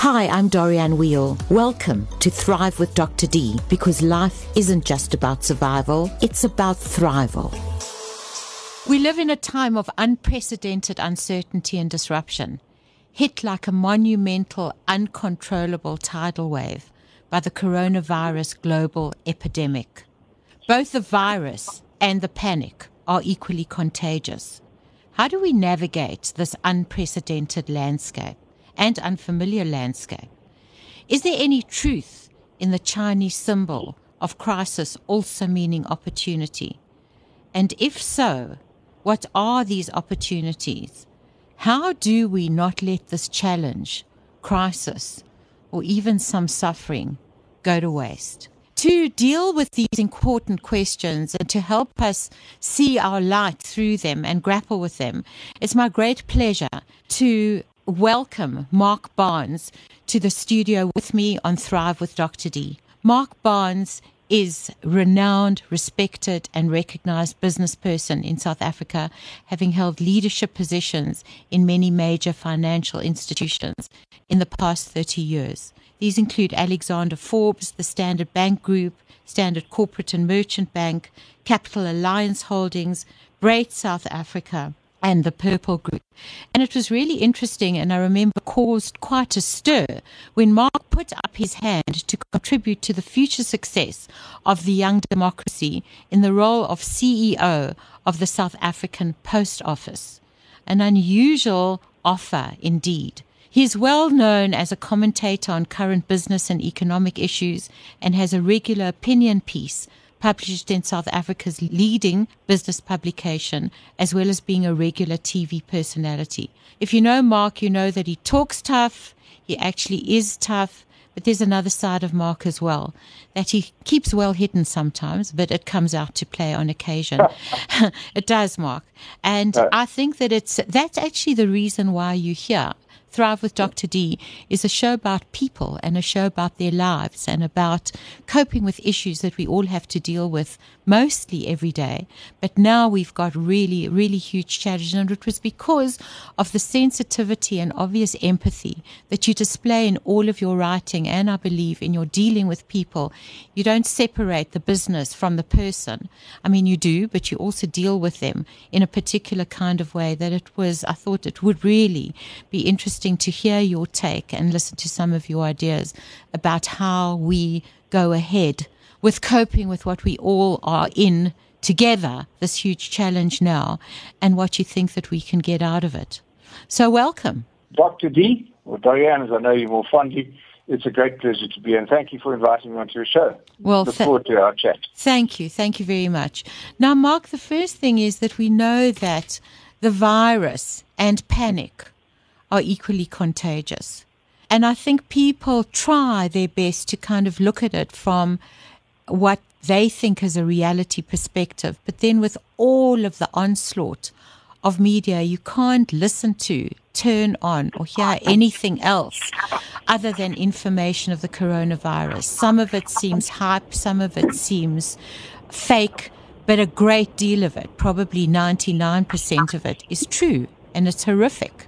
Hi, I'm Dorianne Weil. Welcome to Thrive with Dr. D because life isn't just about survival, it's about thrival. We live in a time of unprecedented uncertainty and disruption, hit like a monumental, uncontrollable tidal wave by the coronavirus global epidemic. Both the virus and the panic are equally contagious. How do we navigate this unprecedented landscape? And unfamiliar landscape. Is there any truth in the Chinese symbol of crisis also meaning opportunity? And if so, what are these opportunities? How do we not let this challenge, crisis, or even some suffering go to waste? To deal with these important questions and to help us see our light through them and grapple with them, it's my great pleasure to welcome Mark Barnes to the studio with me on Thrive with Dr. D. Mark Barnes is renowned, respected, and recognized business person in South Africa, having held leadership positions in many major financial institutions in the past 30 years. These include Alexander Forbes, the Standard Bank Group, Standard Corporate and Merchant Bank, Capital Alliance Holdings, Brait South Africa, and the Purple Group. And it was really interesting, and I remember caused quite a stir when Mark put up his hand to contribute to the future success of the young democracy in the role of CEO of the South African Post Office. An unusual offer indeed. He is well known as a commentator on current business and economic issues and has a regular opinion piece published in South Africa's leading business publication, as well as being a regular TV personality. If you know Mark, you know that he talks tough, he actually is tough. But there's another side of Mark as well that he keeps well hidden sometimes, but it comes out to play on occasion. it does, Mark. And I think that it's that's actually the reason why you're here Thrive with Dr. D is a show about people and a show about their lives and about coping with issues that we all have to deal with mostly every day. But now we've got really, really huge challenges. And it was because of the sensitivity and obvious empathy that you display in all of your writing and I believe in your dealing with people. You don't separate the business from the person. I mean, you do, but you also deal with them in a particular kind of way that it was, I thought it would really be interesting to hear your take and listen to some of your ideas about how we go ahead with coping with what we all are in together, this huge challenge now, and what you think that we can get out of it. So, welcome. Dr. D, or Dorianne, as I know you more fondly, it's a great pleasure to be here, and thank you for inviting me onto your show. Well, look forward to our chat. Thank you, thank you very much. Now, Mark, the first thing is that we know that the virus and panic are equally contagious. And I think people try their best to kind of look at it from what they think is a reality perspective. But then with all of the onslaught of media, you can't listen to, turn on, or hear anything else other than information of the coronavirus. Some of it seems hype, some of it seems fake, but a great deal of it, probably 99% of it, is true and it's horrific.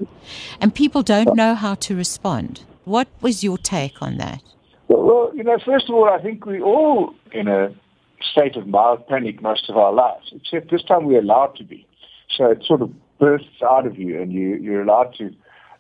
And people don't know how to respond. What was your take on that? Well, you know, first of all, I think we all in a state of mild panic most of our lives, except this time we're allowed to be. So it sort of bursts out of you and you, you're allowed to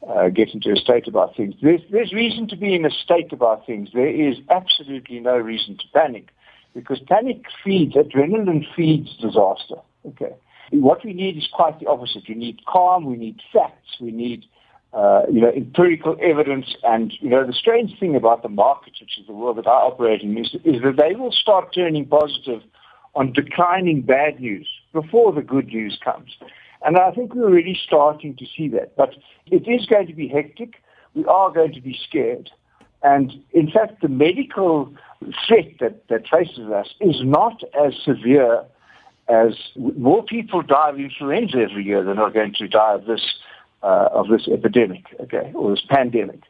uh, get into a state about things. There's, there's reason to be in a state about things. There is absolutely no reason to panic because panic feeds, adrenaline feeds disaster. Okay. What we need is quite the opposite. We need calm, we need facts, we need uh, you know, empirical evidence. And, you know, the strange thing about the markets, which is the world that I operate in, is, is that they will start turning positive on declining bad news before the good news comes. And I think we're really starting to see that. But it is going to be hectic. We are going to be scared. And in fact, the medical threat that, that faces us is not as severe as more people die of influenza every year than are going to die of this uh, of this epidemic, okay, or this pandemic.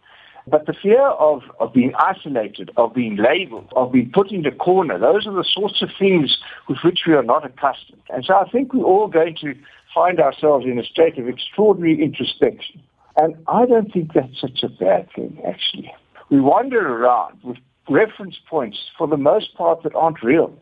But the fear of, of being isolated, of being labeled, of being put in the corner, those are the sorts of things with which we are not accustomed. And so I think we're all going to find ourselves in a state of extraordinary introspection. And I don't think that's such a bad thing, actually. We wander around with reference points, for the most part, that aren't real.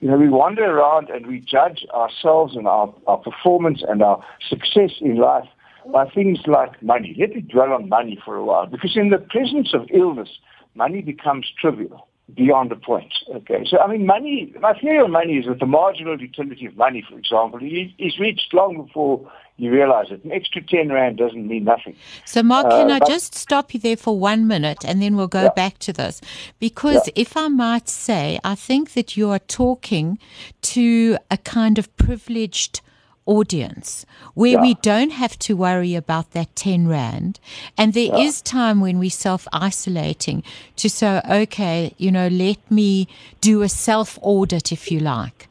You know, we wander around and we judge ourselves and our, our performance and our success in life by things like money. Let me dwell on money for a while, because in the presence of illness, money becomes trivial beyond a point. Okay, so I mean, money. My theory on money is that the marginal utility of money, for example, is reached long before you realize it. An extra 10 Rand doesn't mean nothing. So, Mark, can uh, I just stop you there for one minute and then we'll go yeah. back to this? Because yeah. if I might say, I think that you are talking to a kind of privileged audience where yeah. we don't have to worry about that 10 rand and there yeah. is time when we self isolating to say okay you know let me do a self audit if you like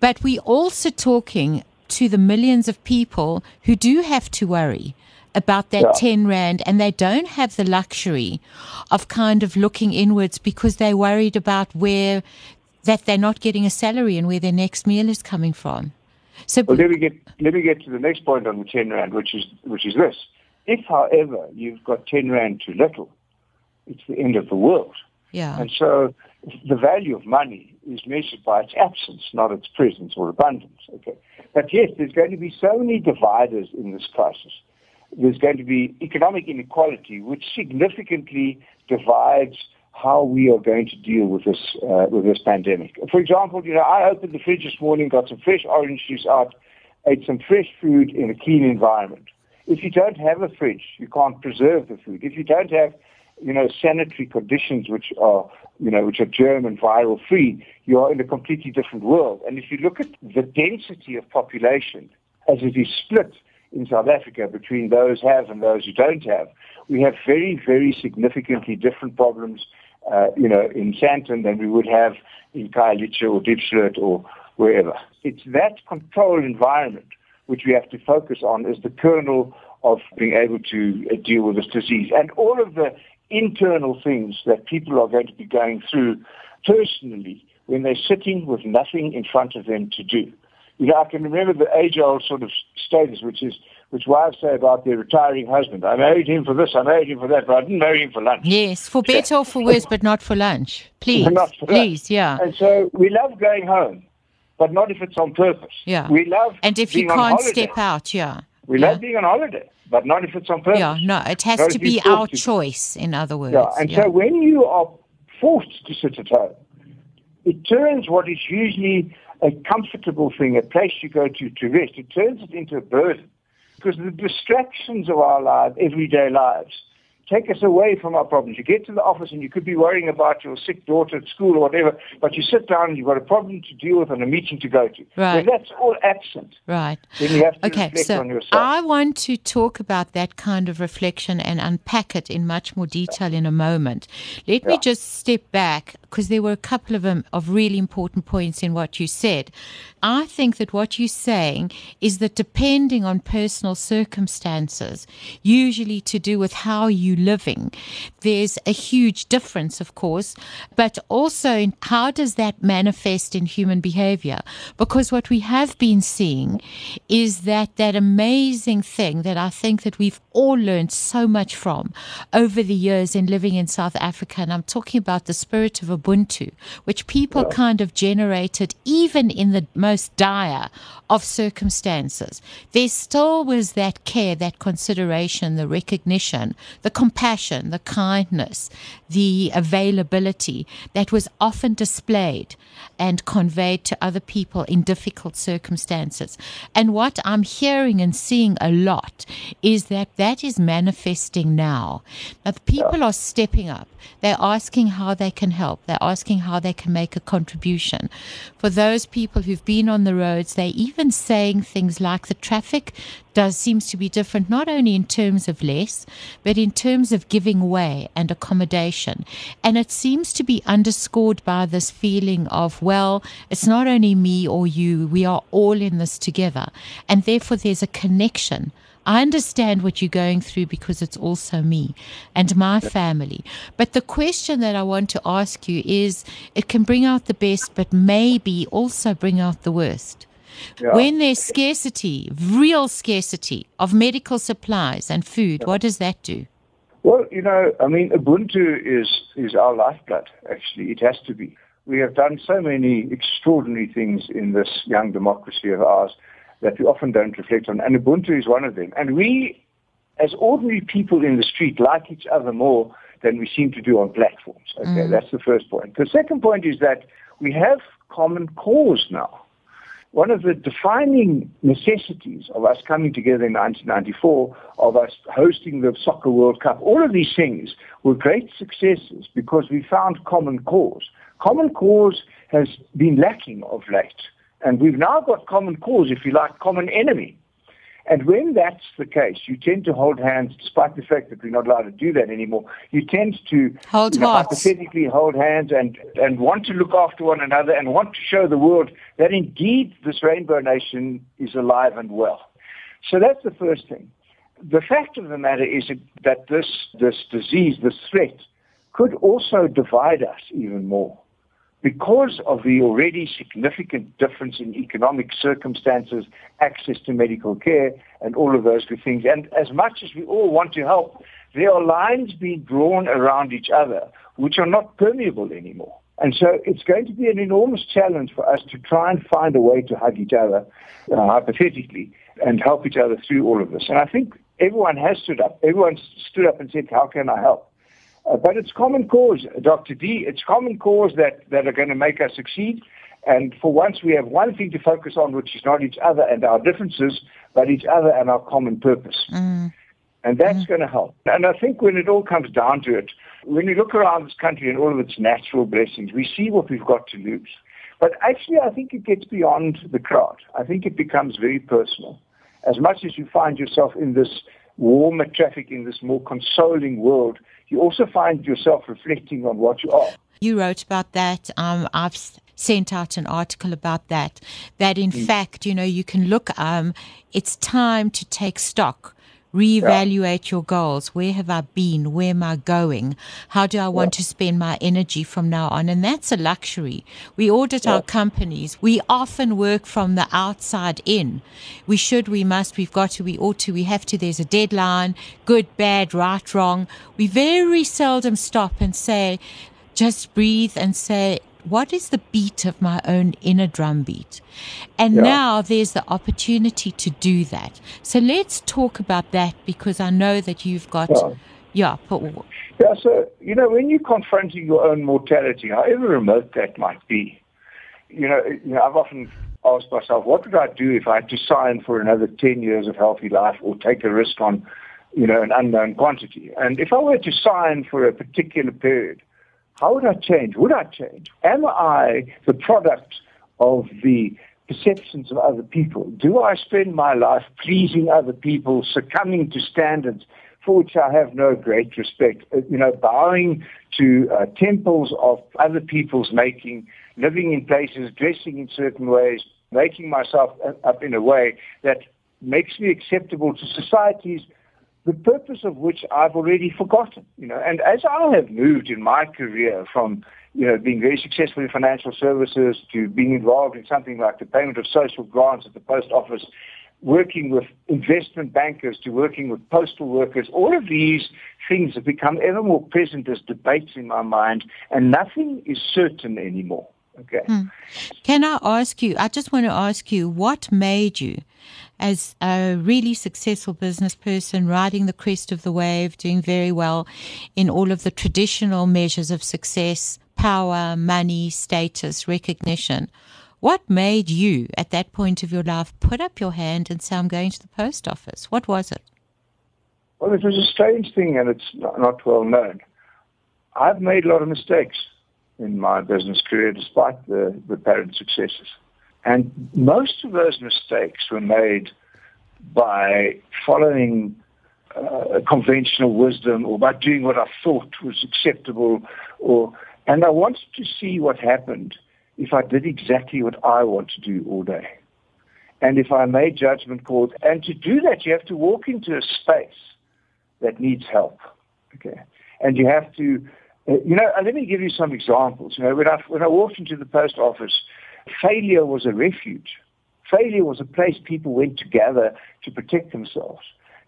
but we also talking to the millions of people who do have to worry about that yeah. 10 rand and they don't have the luxury of kind of looking inwards because they're worried about where that they're not getting a salary and where their next meal is coming from. So well, let me get let me get to the next point on the 10 rand which is which is this. If however you've got 10 rand too little, it's the end of the world. Yeah. And so the value of money is measured by its absence, not its presence or abundance. Okay. But yes, there's going to be so many dividers in this crisis. There's going to be economic inequality, which significantly divides how we are going to deal with this uh, with this pandemic. For example, you know, I opened the fridge this morning, got some fresh orange juice out, ate some fresh food in a clean environment. If you don't have a fridge, you can't preserve the food. If you don't have you know, sanitary conditions which are, you know, which are germ and viral free, you are in a completely different world. And if you look at the density of population as it is split in South Africa between those have and those who don't have, we have very, very significantly different problems, uh, you know, in Sandton than we would have in Khayelitsha or Diepsloot or wherever. It's that controlled environment which we have to focus on as the kernel of being able to uh, deal with this disease. And all of the internal things that people are going to be going through personally when they're sitting with nothing in front of them to do. You know, I can remember the age-old sort of status, which is which wives say about their retiring husband. I married him for this, I married him for that, but I didn't marry him for lunch. Yes, for better or for worse, but not for lunch. Please, for please, lunch. yeah. And so we love going home, but not if it's on purpose. Yeah. We love and if you can't step out, yeah. We yeah. love being on holiday but not if it's on purpose. Yeah, no, it has to be our to. choice, in other words. Yeah, and yeah. so when you are forced to sit at home, it turns what is usually a comfortable thing, a place you go to to rest, it turns it into a burden. Because the distractions of our lives, everyday lives, take us away from our problems. You get to the office and you could be worrying about your sick daughter at school or whatever, but you sit down and you've got a problem to deal with and a meeting to go to. Right. When that's all absent. Right. Then you have to okay, reflect so on yourself. I want to talk about that kind of reflection and unpack it in much more detail in a moment. Let yeah. me just step back because there were a couple of, um, of really important points in what you said. I think that what you're saying is that depending on personal circumstances, usually to do with how you're living, there's a huge difference, of course, but also how does that manifest in human behavior? Because what we have been seeing is that that amazing thing that I think that we've all learned so much from over the years in living in South Africa, and I'm talking about the spirit of Ubuntu, which people kind of generated even in the most dire of circumstances. There still was that care, that consideration, the recognition, the compassion, the kindness, the availability that was often displayed and conveyed to other people in difficult circumstances. And what I'm hearing and seeing a lot is that that is manifesting now. Now, the people are stepping up. They're asking how they can help. They're asking how they can make a contribution. For those people who've been on the roads, they're even saying things like the traffic does seems to be different, not only in terms of less, but in terms of giving way and accommodation. And it seems to be underscored by this feeling of, well, it's not only me or you, we are all in this together. And therefore, there's a connection. I understand what you're going through because it's also me and my family. But the question that I want to ask you is it can bring out the best, but maybe also bring out the worst Yeah. When there's scarcity, real scarcity of medical supplies and food, yeah. what does that do? Well, you know, I mean, Ubuntu is, is our lifeblood, actually. It has to be. We have done so many extraordinary things in this young democracy of ours that we often don't reflect on, and Ubuntu is one of them. And we, as ordinary people in the street, like each other more than we seem to do on platforms. Okay, mm. that's the first point. The second point is that we have common cause now. One of the defining necessities of us coming together in 1994, of us hosting the Soccer World Cup, all of these things were great successes because we found common cause. Common cause has been lacking of late. And we've now got common cause, if you like, common enemy. And when that's the case, you tend to hold hands, despite the fact that we're not allowed to do that anymore. You tend to hold you know, hypothetically hold hands and, and want to look after one another and want to show the world that indeed this rainbow nation is alive and well. So that's the first thing. The fact of the matter is that this, this disease, this threat, could also divide us even more because of the already significant difference in economic circumstances, access to medical care, and all of those good things. And as much as we all want to help, there are lines being drawn around each other which are not permeable anymore. And so it's going to be an enormous challenge for us to try and find a way to hug each other, uh, hypothetically, and help each other through all of this. And I think everyone has stood up. Everyone stood up and said, how can I help? Uh, but it's common cause, Dr. D. It's common cause that, that are going to make us succeed. And for once, we have one thing to focus on, which is not each other and our differences, but each other and our common purpose. Mm. And that's mm. going to help. And I think when it all comes down to it, when you look around this country and all of its natural blessings, we see what we've got to lose. But actually, I think it gets beyond the crowd. I think it becomes very personal. As much as you find yourself in this warmer traffic, in this more consoling world, you also find yourself reflecting on what you are. You wrote about that. Um, I've sent out an article about that. That in mm. fact, you know, you can look. Um, it's time to take stock reevaluate yeah. your goals. Where have I been? Where am I going? How do I want yeah. to spend my energy from now on? And that's a luxury. We audit yeah. our companies. We often work from the outside in. We should, we must, we've got to, we ought to, we have to. There's a deadline, good, bad, right, wrong. We very seldom stop and say, just breathe and say, what is the beat of my own inner drum beat? And yeah. now there's the opportunity to do that. So let's talk about that because I know that you've got, yeah. Yeah, yeah so, you know, when you're confronting your own mortality, however remote that might be, you know, you know, I've often asked myself, what would I do if I had to sign for another 10 years of healthy life or take a risk on, you know, an unknown quantity? And if I were to sign for a particular period, how would I change? Would I change? Am I the product of the perceptions of other people? Do I spend my life pleasing other people, succumbing to standards for which I have no great respect? Uh, you know, bowing to uh, temples of other people's making, living in places, dressing in certain ways, making myself up in a way that makes me acceptable to societies the purpose of which I've already forgotten. You know, and as I have moved in my career from you know being very successful in financial services to being involved in something like the payment of social grants at the post office, working with investment bankers to working with postal workers, all of these things have become ever more present as debates in my mind, and nothing is certain anymore. Okay. Hmm. Can I ask you? I just want to ask you what made you as a really successful business person, riding the crest of the wave, doing very well in all of the traditional measures of success, power, money, status, recognition. What made you, at that point of your life, put up your hand and say, I'm going to the post office? What was it? Well, it was a strange thing and it's not well known. I've made a lot of mistakes in my business career despite the, the apparent successes. And most of those mistakes were made by following uh, conventional wisdom or by doing what I thought was acceptable or and I wanted to see what happened if I did exactly what I want to do all day. And if I made judgment calls. And to do that, you have to walk into a space that needs help. Okay. And you have to, uh, you know, let me give you some examples. You know, when I, when I walked into the post office, failure was a refuge. Failure was a place people went to gather to protect themselves.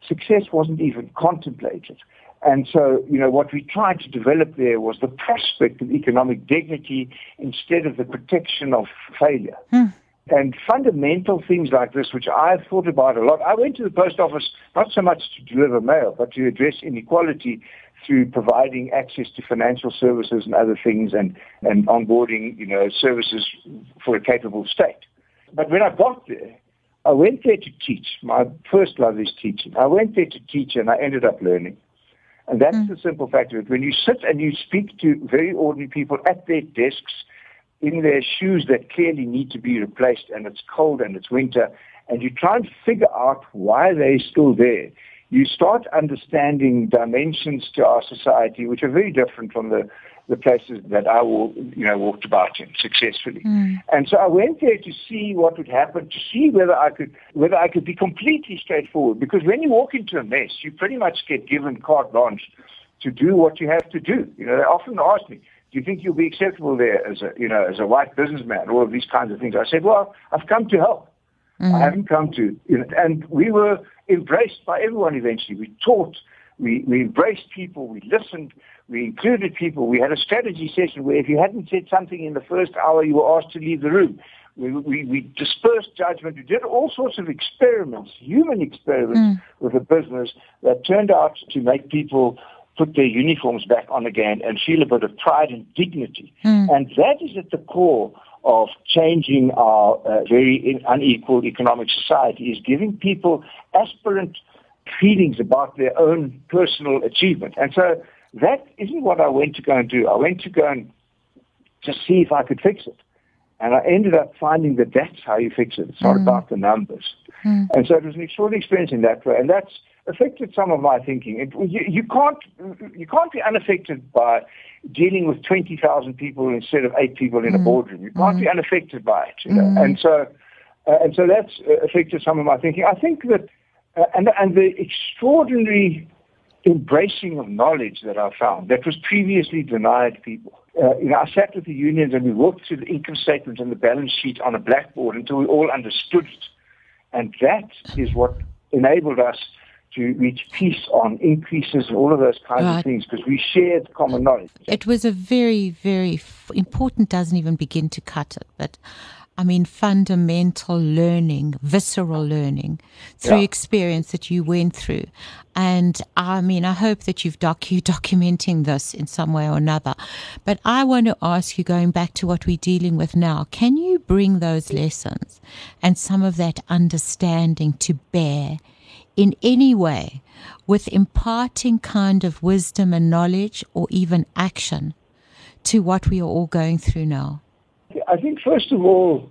Success wasn't even contemplated. And so, you know, what we tried to develop there was the prospect of economic dignity instead of the protection of failure. Hmm. And fundamental things like this, which I've thought about a lot. I went to the post office not so much to deliver mail, but to address inequality through providing access to financial services and other things and, and onboarding, you know, services for a capable state. But when I got there, I went there to teach. My first love is teaching. I went there to teach and I ended up learning. And that's mm. the simple fact of it. When you sit and you speak to very ordinary people at their desks, in their shoes that clearly need to be replaced, and it's cold and it's winter, and you try and figure out why they're still there, you start understanding dimensions to our society which are very different from the the places that I will, you know, walked about in successfully. Mm. And so I went there to see what would happen, to see whether I could, whether I could be completely straightforward. Because when you walk into a mess, you pretty much get given carte blanche to do what you have to do. You know, they often ask me, do you think you'll be acceptable there as a, you know, as a white businessman? All of these kinds of things. I said, well, I've come to help. Mm. I haven't come to, you know, and we were embraced by everyone eventually. We taught, we, we embraced people, we listened, we included people. We had a strategy session where if you hadn't said something in the first hour, you were asked to leave the room. We, we, we dispersed judgment. We did all sorts of experiments, human experiments mm. with the business that turned out to make people put their uniforms back on again and feel a bit of pride and dignity. Mm. And that is at the core of changing our uh, very unequal economic society is giving people aspirant feelings about their own personal achievement. And so that isn't what I went to go and do. I went to go and just see if I could fix it. And I ended up finding that that's how you fix it. It's not mm. about the numbers. Mm. And so it was an extraordinary experience in that way. And that's affected some of my thinking. It, you, you, can't, you can't be unaffected by dealing with 20,000 people instead of eight people in mm. a boardroom. You can't mm. be unaffected by it. You know? Mm. And so, uh, and so that's uh, affected some of my thinking. I think that, uh, and, and the extraordinary embracing of knowledge that I found that was previously denied people. Uh, you know, I sat with the unions and we worked through the income statement and the balance sheet on a blackboard until we all understood it. And that is what enabled us to reach peace on increases and all of those kinds right. of things because we shared common knowledge. It was a very, very f- important, doesn't even begin to cut it, but I mean, fundamental learning, visceral learning through yeah. experience that you went through. And I mean, I hope that you've doc- you documenting this in some way or another. But I want to ask you, going back to what we're dealing with now, can you bring those lessons and some of that understanding to bear in any way with imparting kind of wisdom and knowledge or even action to what we are all going through now? I think, first of all,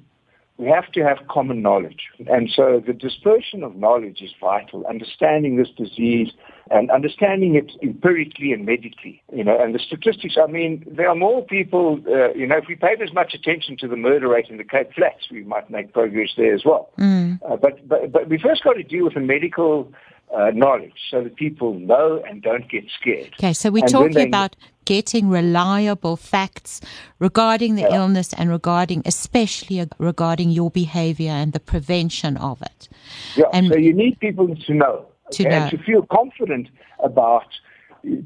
we have to have common knowledge. And so the dispersion of knowledge is vital. Understanding this disease and understanding it empirically and medically, you know, and the statistics, I mean, there are more people, uh, you know, if we paid as much attention to the murder rate in the Cape Flats, we might make progress there as well. Mm. Uh, but, but, but we first got to deal with the medical uh, knowledge so that people know and don't get scared. Okay, so we're and talking about getting reliable facts regarding the yeah. illness and regarding, especially regarding your behavior and the prevention of it. Yeah, and so you need people to know, to know. and to feel confident about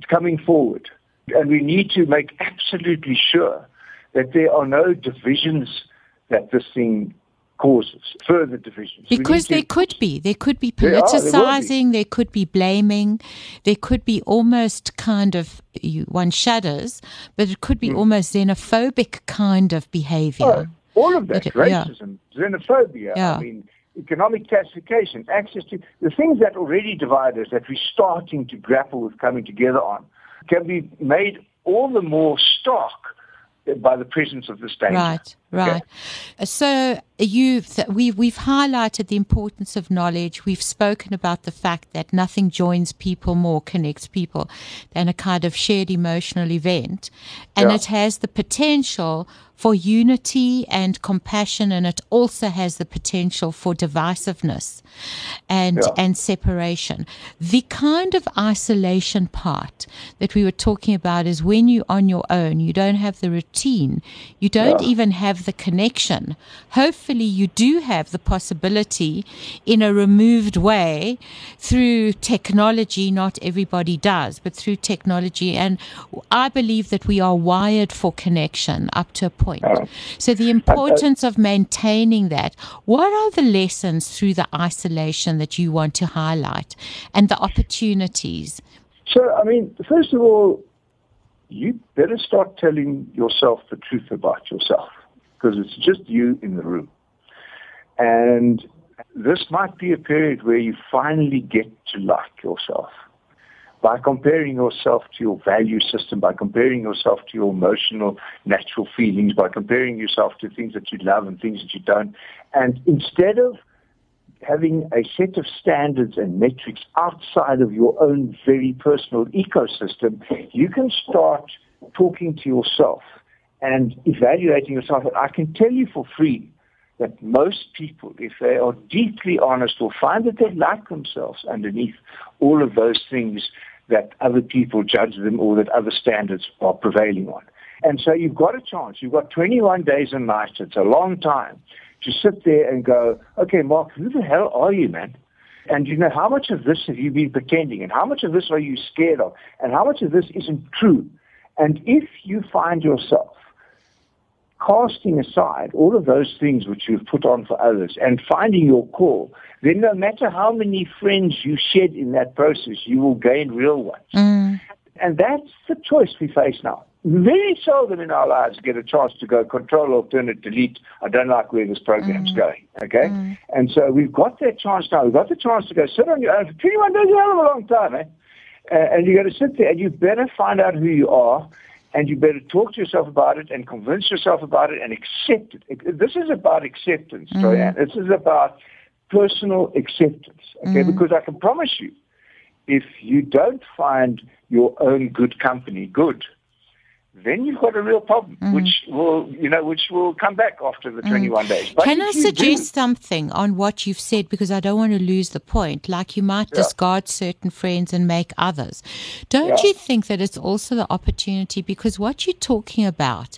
coming forward. And we need to make absolutely sure that there are no divisions that this thing causes, further divisions. Because there could be. There could be politicizing, there, there, could be blaming, there could be almost kind of, you, one shudders, but it could be mm. almost xenophobic kind of behavior. Oh, all of that, racism, yeah. xenophobia, yeah. I mean, economic classification, access to the things that already divide us, that we're starting to grapple with coming together on, can be made all the more stark by the presence of this danger. Right, right. Okay. So uh, you've we've we've highlighted the importance of knowledge. We've spoken about the fact that nothing joins people more, connects people, than a kind of shared emotional event, and yeah. it has the potential for unity and compassion, and it also has the potential for divisiveness and yeah. and separation. The kind of isolation part that we were talking about is when you're on your own, you don't have the routine, you don't yeah. even have have the connection. Hopefully, you do have the possibility in a removed way through technology. Not everybody does, but through technology. And I believe that we are wired for connection up to a point. Oh. So, the uh, uh, importance of maintaining that. What are the lessons through the isolation that you want to highlight and the opportunities? So, I mean, first of all, you better start telling yourself the truth about yourself because it's just you in the room. And this might be a period where you finally get to like yourself by comparing yourself to your value system, by comparing yourself to your emotional, natural feelings, by comparing yourself to things that you love and things that you don't. And instead of having a set of standards and metrics outside of your own very personal ecosystem, you can start talking to yourself and evaluating yourself. I can tell you for free that most people, if they are deeply honest, will find that they like themselves underneath all of those things that other people judge them or that other standards are prevailing on. And so you've got a chance. You've got 21 days and nights. It's a long time to sit there and go, okay, Mark, who the hell are you, man? And you know, how much of this have you been pretending? And how much of this are you scared of? And how much of this isn't true? And if you find yourself casting aside all of those things which you've put on for others and finding your core, then no matter how many friends you shed in that process, you will gain real ones. Mm. And that's the choice we face now very seldom in our lives get a chance to go control, alternate, delete. I don't like where this program's mm. going. Okay? Mm. And so we've got that chance now. We've got the chance to go sit on your own for 21 days, a hell of a long time, eh? Uh, and you're going to sit there and you better find out who you are and you better talk to yourself about it and convince yourself about it and accept it. This is about acceptance, mm. Joanne. This is about personal acceptance. Okay? Mm. Because I can promise you, if you don't find your own good company good, then you've got a real problem, mm. which will, you know, which will come back after the mm. 21 days. But Can I suggest do, something on what you've said because I don't want to lose the point? Like you might yeah. discard certain friends and make others. Don't yeah. you think that it's also the opportunity because what you're talking about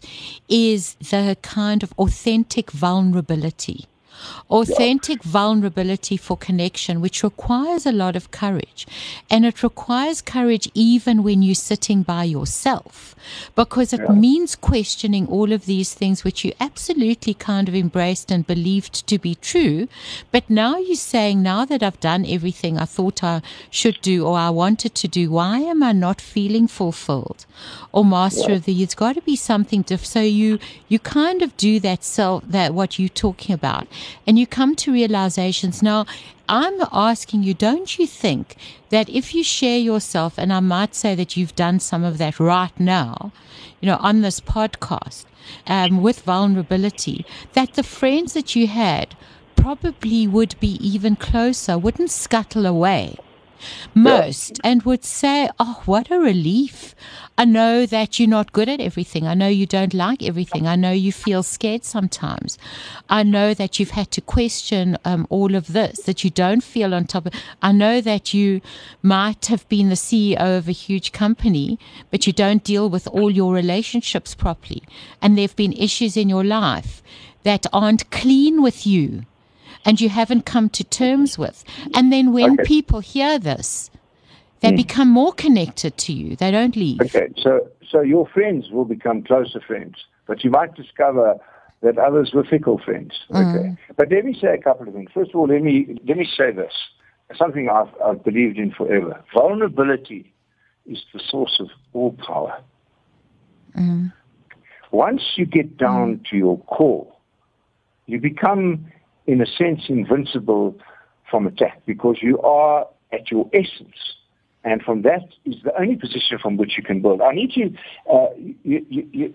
is the kind of authentic vulnerability authentic yeah. vulnerability for connection, which requires a lot of courage. And it requires courage even when you're sitting by yourself, because it yeah. means questioning all of these things which you absolutely kind of embraced and believed to be true. But now you're saying, now that I've done everything I thought I should do or I wanted to do, why am I not feeling fulfilled? Or master yeah. of the, year? it's got to be something different. So you, you kind of do that self, that what you're talking about and you come to realizations. Now, I'm asking you, don't you think that if you share yourself, and I might say that you've done some of that right now, you know, on this podcast um, with vulnerability, that the friends that you had probably would be even closer, wouldn't scuttle away most yeah. and would say, Oh, what a relief. I know that you're not good at everything. I know you don't like everything. I know you feel scared sometimes. I know that you've had to question um, all of this, that you don't feel on top of I know that you might have been the CEO of a huge company, but you don't deal with all your relationships properly. And there have been issues in your life that aren't clean with you and you haven't come to terms with. And then when okay. people hear this, they mm. become more connected to you. They don't leave. Okay, so so your friends will become closer friends, but you might discover that others were fickle friends. Mm. Okay, mm. but let me say a couple of things. First of all, let me let me say this: something I've, I've believed in forever. Vulnerability is the source of all power. Mm. Once you get down mm. to your core, you become in a sense, invincible from attack because you are at your essence. And from that is the only position from which you can build. I need to, uh, you, you, you,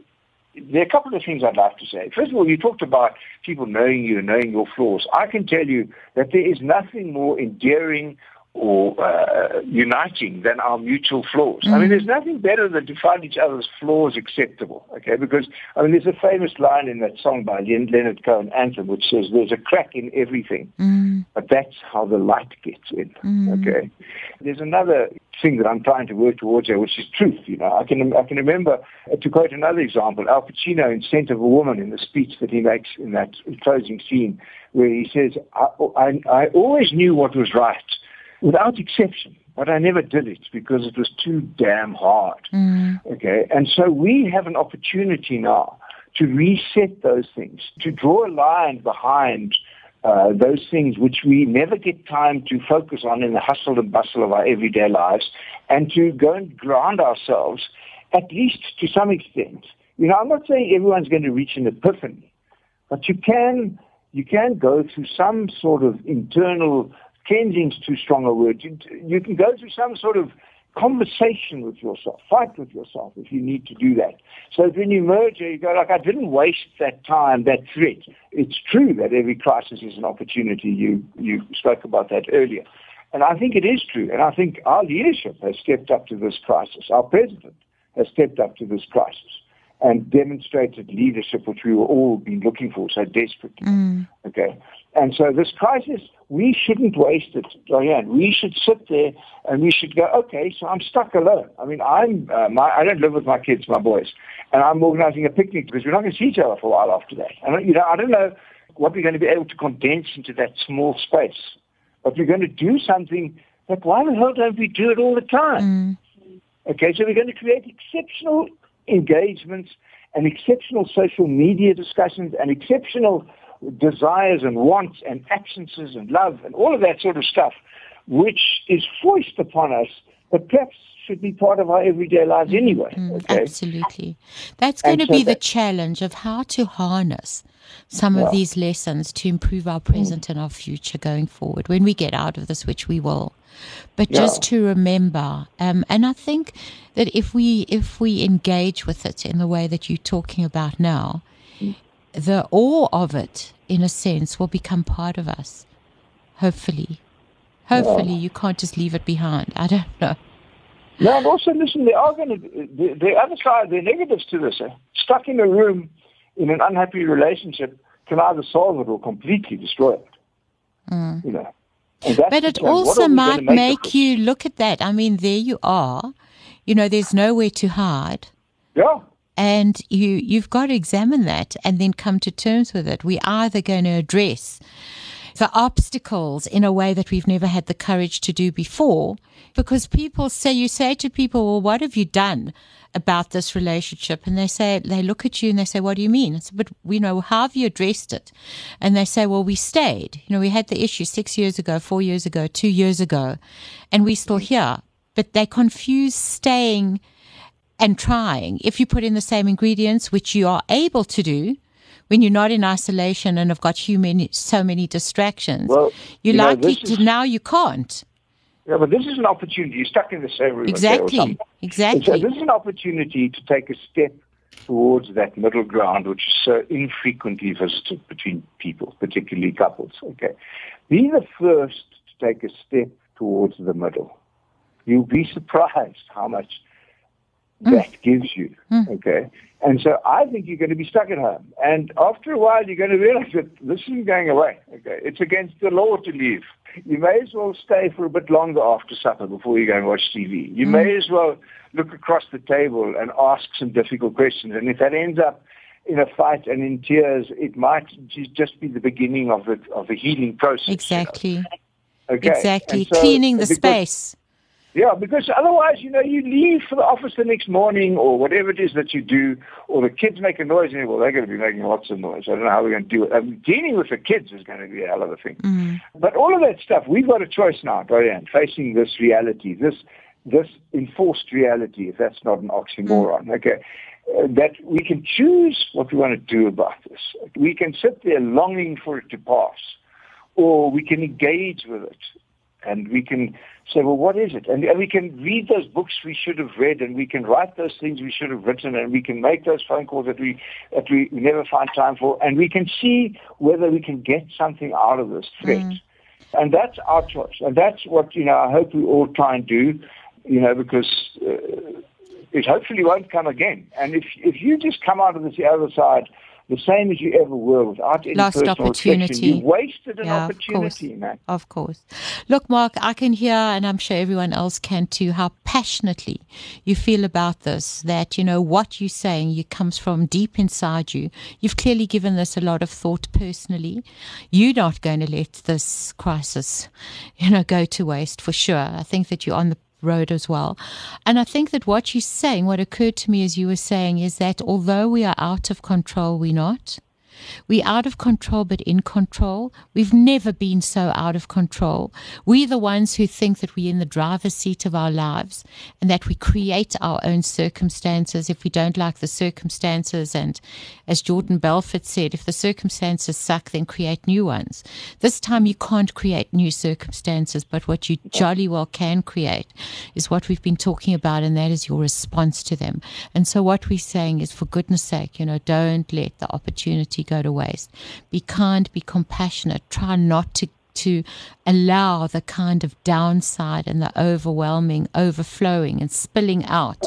there are a couple of things I'd like to say. First of all, you talked about people knowing you and knowing your flaws. I can tell you that there is nothing more endearing or uh, uniting than our mutual flaws. Mm. I mean, mm. there's nothing better than to find each other's flaws acceptable, okay? Because, I mean, there's a famous line in that song by Leonard Cohen, Anthem, which says, there's a crack in everything, mm. but that's how the light gets in, mm. okay? There's another thing that I'm trying to work towards here, which is truth, you know. I can, I can remember, uh, to quote another example, Al Pacino in Scent of a Woman in the speech that he makes in that closing scene, where he says, I, I, I always knew what was right, without exception. But I never did it because it was too damn hard. Mm. Okay. And so we have an opportunity now to reset those things, to draw a line behind uh, those things which we never get time to focus on in the hustle and bustle of our everyday lives, and to go and ground ourselves, at least to some extent. You know, I'm not saying everyone's going to reach an epiphany, but you can you can go through some sort of internal cleansing's too strong a word. You, you can go through some sort of conversation with yourself, fight with yourself if you need to do that. So when you merge, you go like, I didn't waste that time, that threat. It's true that every crisis is an opportunity. You, you spoke about that earlier. And I think it is true. And I think our leadership has stepped up to this crisis. Our president has stepped up to this crisis and demonstrated leadership, which we were all been looking for so desperately. Mm. Okay. And so this crisis, we shouldn't waste it, Diane. We should sit there and we should go, okay, so I'm stuck alone. I mean, I'm, uh, my, I don't live with my kids, my boys, and I'm organizing a picnic because we're not going to see each other for a while after that. And, you know, I don't know what we're going to be able to condense into that small space, but we're going to do something that why the hell don't we do it all the time? Mm. Okay, so we're going to create exceptional engagements and exceptional social media discussions and exceptional desires and wants and absences and love and all of that sort of stuff, which is forced upon us, but perhaps should be part of our everyday lives mm, anyway. Mm, okay? Absolutely. That's going and to so be the challenge of how to harness some yeah. of these lessons to improve our present mm. and our future going forward when we get out of this, which we will. But yeah. just to remember, um, and I think that if we if we engage with it in the way that you're talking about now, mm. The awe of it, in a sense, will become part of us. Hopefully, hopefully, yeah. you can't just leave it behind. I don't know. No, and also listen, there are going to the, the other side, the negatives to this. Eh? Stuck in a room in an unhappy relationship can either solve it or completely destroy it. Mm. You know. But it also might make, make you look at that. I mean, there you are. You know, there's nowhere to hide. Yeah. And you you've got to examine that and then come to terms with it. We're either going to address the obstacles in a way that we've never had the courage to do before. Because people say, you say to people, well, what have you done about this relationship? And they say, they look at you and they say, what do you mean? I said, but, you know, how have you addressed it? And they say, well, we stayed. You know, we had the issue six years ago, four years ago, two years ago, and we're still here. But they confuse staying and trying. If you put in the same ingredients, which you are able to do, when you're not in isolation and have got human, so many distractions. Well, you, you like it, is, now you can't. Yeah, but this is an opportunity. You're stuck in the same room. Exactly. Exactly. So this is an opportunity to take a step towards that middle ground, which is so infrequently visited between people, particularly couples. Okay. Be the first to take a step towards the middle. You'll be surprised how much mm. that gives you. Mm. Okay. And so I think you're going to be stuck at home. And after a while, you're going to realize that this isn't going away. Okay, it's against the law to leave. You may as well stay for a bit longer after supper before you go and watch TV. You mm. may as well look across the table and ask some difficult questions. And if that ends up in a fight and in tears, it might just be the beginning of the of the healing process. Exactly. You know? Okay. Exactly. So, Cleaning the space. Yeah, because otherwise, you know, you leave for the office the next morning or whatever it is that you do, or the kids make a noise, and well, they're going to be making lots of noise. I don't know how we're going to do it. I mean, dealing with the kids is going to be a hell of a thing. Mm. But all of that stuff, we've got a choice now, Diane, facing this reality, this this enforced reality, if that's not an oxymoron, mm. okay, uh, that we can choose what we want to do about this. We can sit there longing for it to pass, or we can engage with it and we can say, well, what is it? And, and we can read those books we should have read, and we can write those things we should have written, and we can make those phone calls that we that we never find time for, and we can see whether we can get something out of this threat. Mm. And that's our choice. And that's what, you know, I hope we all try and do, you know, because uh, it hopefully won't come again. And if, if you just come out of this other side the same as you ever were without any Lost personal opportunity. You wasted an yeah, opportunity, of man. Of course. Look, Mark, I can hear, and I'm sure everyone else can too, how passionately you feel about this. That, you know, what you're saying you comes from deep inside you. You've clearly given this a lot of thought personally. You're not going to let this crisis, you know, go to waste for sure. I think that you're on the road as well. And I think that what you're saying, what occurred to me as you were saying, is that although we are out of control, we're not. We're out of control, but in control. We've never been so out of control. We're the ones who think that we're in the driver's seat of our lives and that we create our own circumstances if we don't like the circumstances. And as Jordan Belfort said, if the circumstances suck, then create new ones. This time you can't create new circumstances, but what you jolly well can create is what we've been talking about, and that is your response to them. And so what we're saying is, for goodness sake, you know, don't let the opportunity go to waste. Be kind, be compassionate. Try not to to allow the kind of downside and the overwhelming, overflowing, and spilling out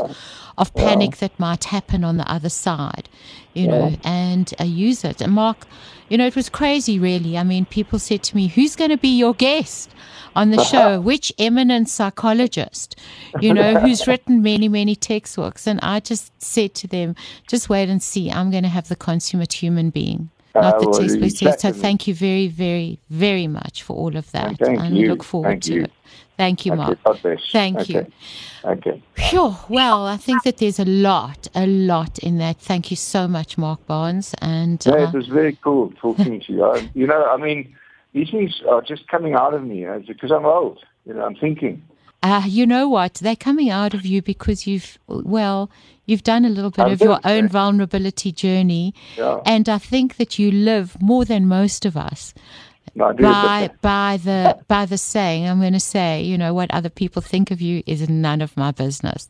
of panic that might happen on the other side, you know, and uh, use it. And Mark, you know, it was crazy, really. I mean, people said to me, Who's going to be your guest? on the show, which eminent psychologist, you know, who's written many, many textbooks. And I just said to them, just wait and see. I'm going to have the consummate human being not uh, the well, textbook exactly. So thank you very, very, very much for all of that. Thank and you. look forward thank to you. it. Thank you, Mark. Okay, thank okay. you. Okay. Sure. Well, I think that there's a lot, a lot in that. Thank you so much, Mark Barnes. And yeah, uh, it was very cool talking to you. I, you know, I mean, these things are just coming out of me you know, because I'm old. You know, I'm thinking. Uh, you know what? They're coming out of you because you've, well, you've done a little bit I'm of your own vulnerability journey. Yeah. And I think that you live more than most of us. No, by by the by the saying, I'm going to say, you know, what other people think of you is none of my business.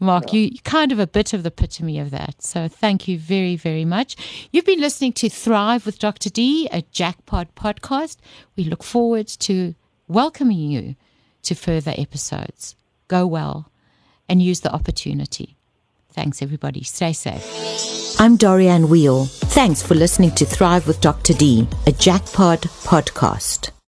Mark, yeah. you kind of a bit of the epitome of that. So thank you very, very much. You've been listening to Thrive with Dr. D, a jackpot podcast. We look forward to welcoming you to further episodes. Go well and use the opportunity. Thanks, everybody. Stay safe. I'm Dorianne Weil. Thanks for listening to Thrive with Dr. D, a jackpot podcast.